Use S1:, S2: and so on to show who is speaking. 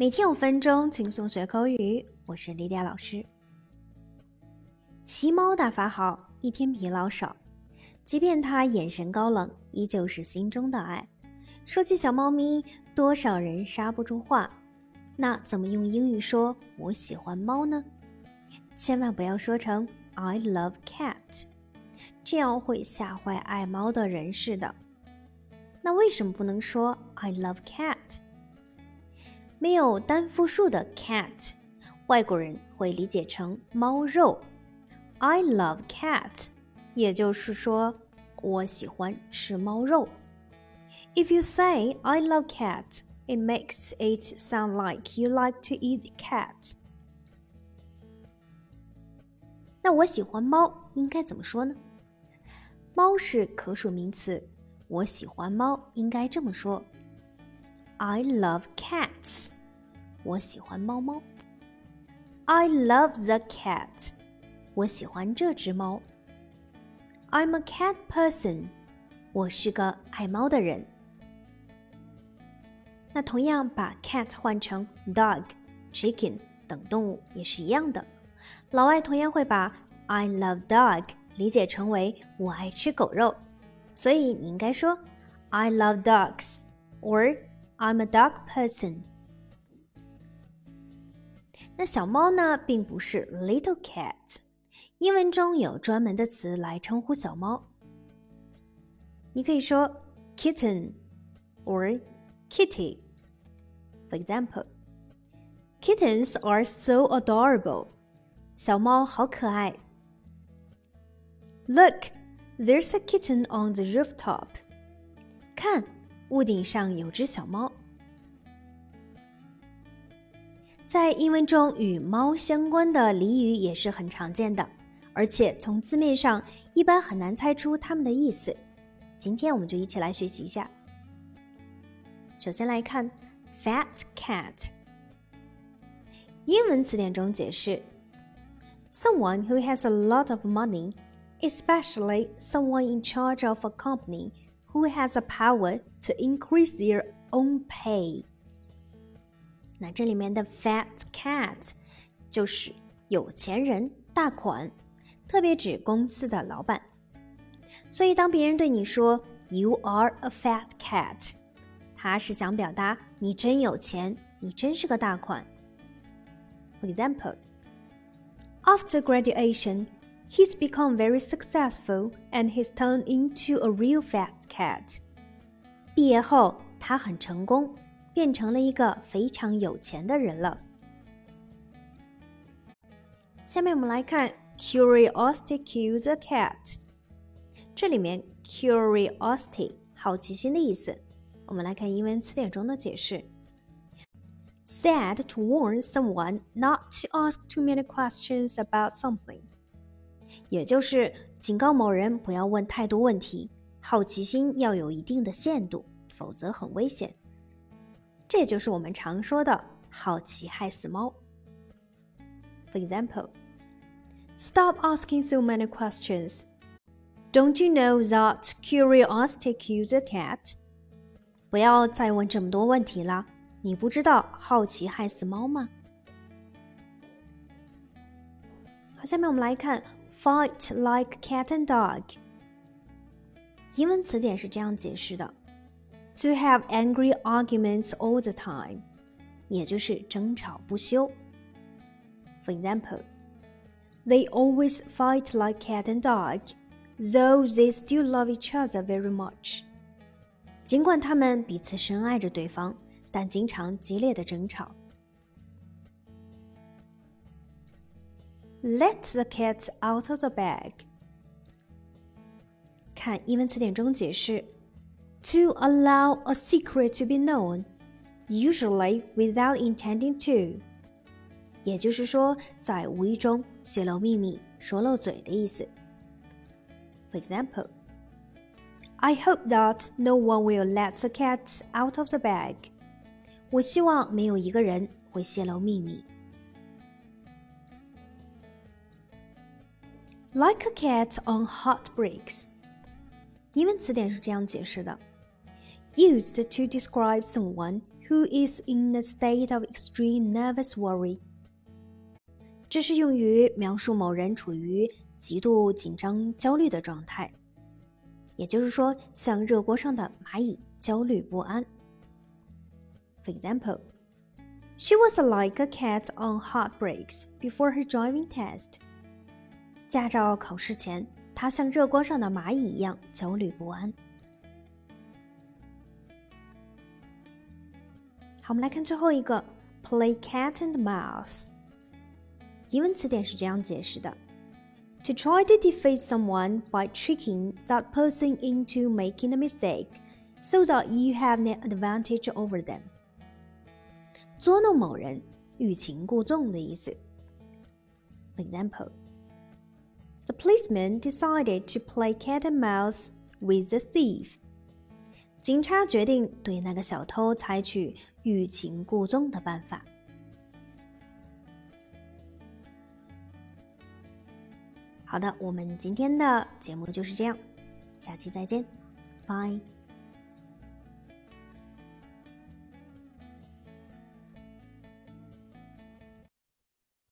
S1: 每天五分钟，轻松学口语。我是莉迪亚老师。吸猫大法好，一天疲劳少。即便它眼神高冷，依旧是心中的爱。说起小猫咪，多少人刹不住话。那怎么用英语说我喜欢猫呢？千万不要说成 I love cat，这样会吓坏爱猫的人似的。那为什么不能说 I love cat？没有单复数的 cat，外国人会理解成猫肉。I love cat，也就是说我喜欢吃猫肉。If you say I love cat, it makes it sound like you like to eat cat. 那我喜欢猫应该怎么说呢？猫是可数名词。我喜欢猫，应该这么说 ：I love cats。我喜欢猫猫。I love the cat。我喜欢这只猫。I'm a cat person。我是个爱猫的人。那同样把 cat 换成 dog、chicken 等动物也是一样的。老外同样会把 I love dog 理解成为我爱吃狗肉。所以你应该说 "I love dogs" or "I'm a dog person"。那小猫呢，并不是 little cat，英文中有专门的词来称呼小猫。你可以说 kitten or kitty。For example, kittens are so adorable. 小猫好可爱。Look. There's a kitten on the rooftop. 看， 屋顶上有只小猫。在英文中，与猫相关的俚语也是很常见的，而且从字面上一般很难猜出它们的意思。今天我们就一起来学习一下。首先来看 fat cat，英文词典中解释：someone who has a lot of money。especially someone in charge of a company who has the power to increase their own pay。那这里面的 fat cat 就是有钱人、大款，特别指公司的老板。所以当别人对你说 “You are a fat cat”，他是想表达你真有钱，你真是个大款。For example, after graduation. He's become very successful and he's turned into a real fat cat. 毕业后，他很成功，变成了一个非常有钱的人了。下面我们来看 curiosity kills a cat。这里面 curiosity 好奇心的意思，我们来看英文词典中的解释。Said to warn someone not to ask too many questions about something. 也就是警告某人不要问太多问题，好奇心要有一定的限度，否则很危险。这就是我们常说的“好奇害死猫”。For example, stop asking so many questions. Don't you know that curiosity kills a cat? 不要再问这么多问题了，你不知道好奇害死猫吗？好，下面我们来看。Fight like cat and dog。英文词典是这样解释的：To have angry arguments all the time，也就是争吵不休。For example, they always fight like cat and dog, though they still love each other very much。尽管他们彼此深爱着对方，但经常激烈的争吵。 Let the cat out of the bag。看英文词典中解释：To allow a secret to be known, usually without intending to。也就是说，在无意中泄露秘密、说漏嘴的意思。For example, I hope that no one will let the cat out of the bag。我希望没有一个人会泄露秘密。 Like a cat on hot bricks，英文词典是这样解释的：Used to describe someone who is in a state of extreme nervous worry。这是用于描述某人处于极度紧张、焦虑的状态，也就是说，像热锅上的蚂蚁，焦虑不安。For example, she was like a cat on hot brakes before her driving test。 驾照考试前，他像热锅上的蚂蚁一样焦虑不安。好，我们来看最后一个，play cat and mouse。英文词典是这样解释的：To try to defeat someone by tricking that person into making a mistake, so that you have an advantage over them。捉弄某人，欲擒故纵的意思。Example: The policeman decided to play cat and mouse with the thief. 警察决定对那个小偷采取欲擒故纵的办法。好的，我们今天的节目就是这样，下期再见，拜。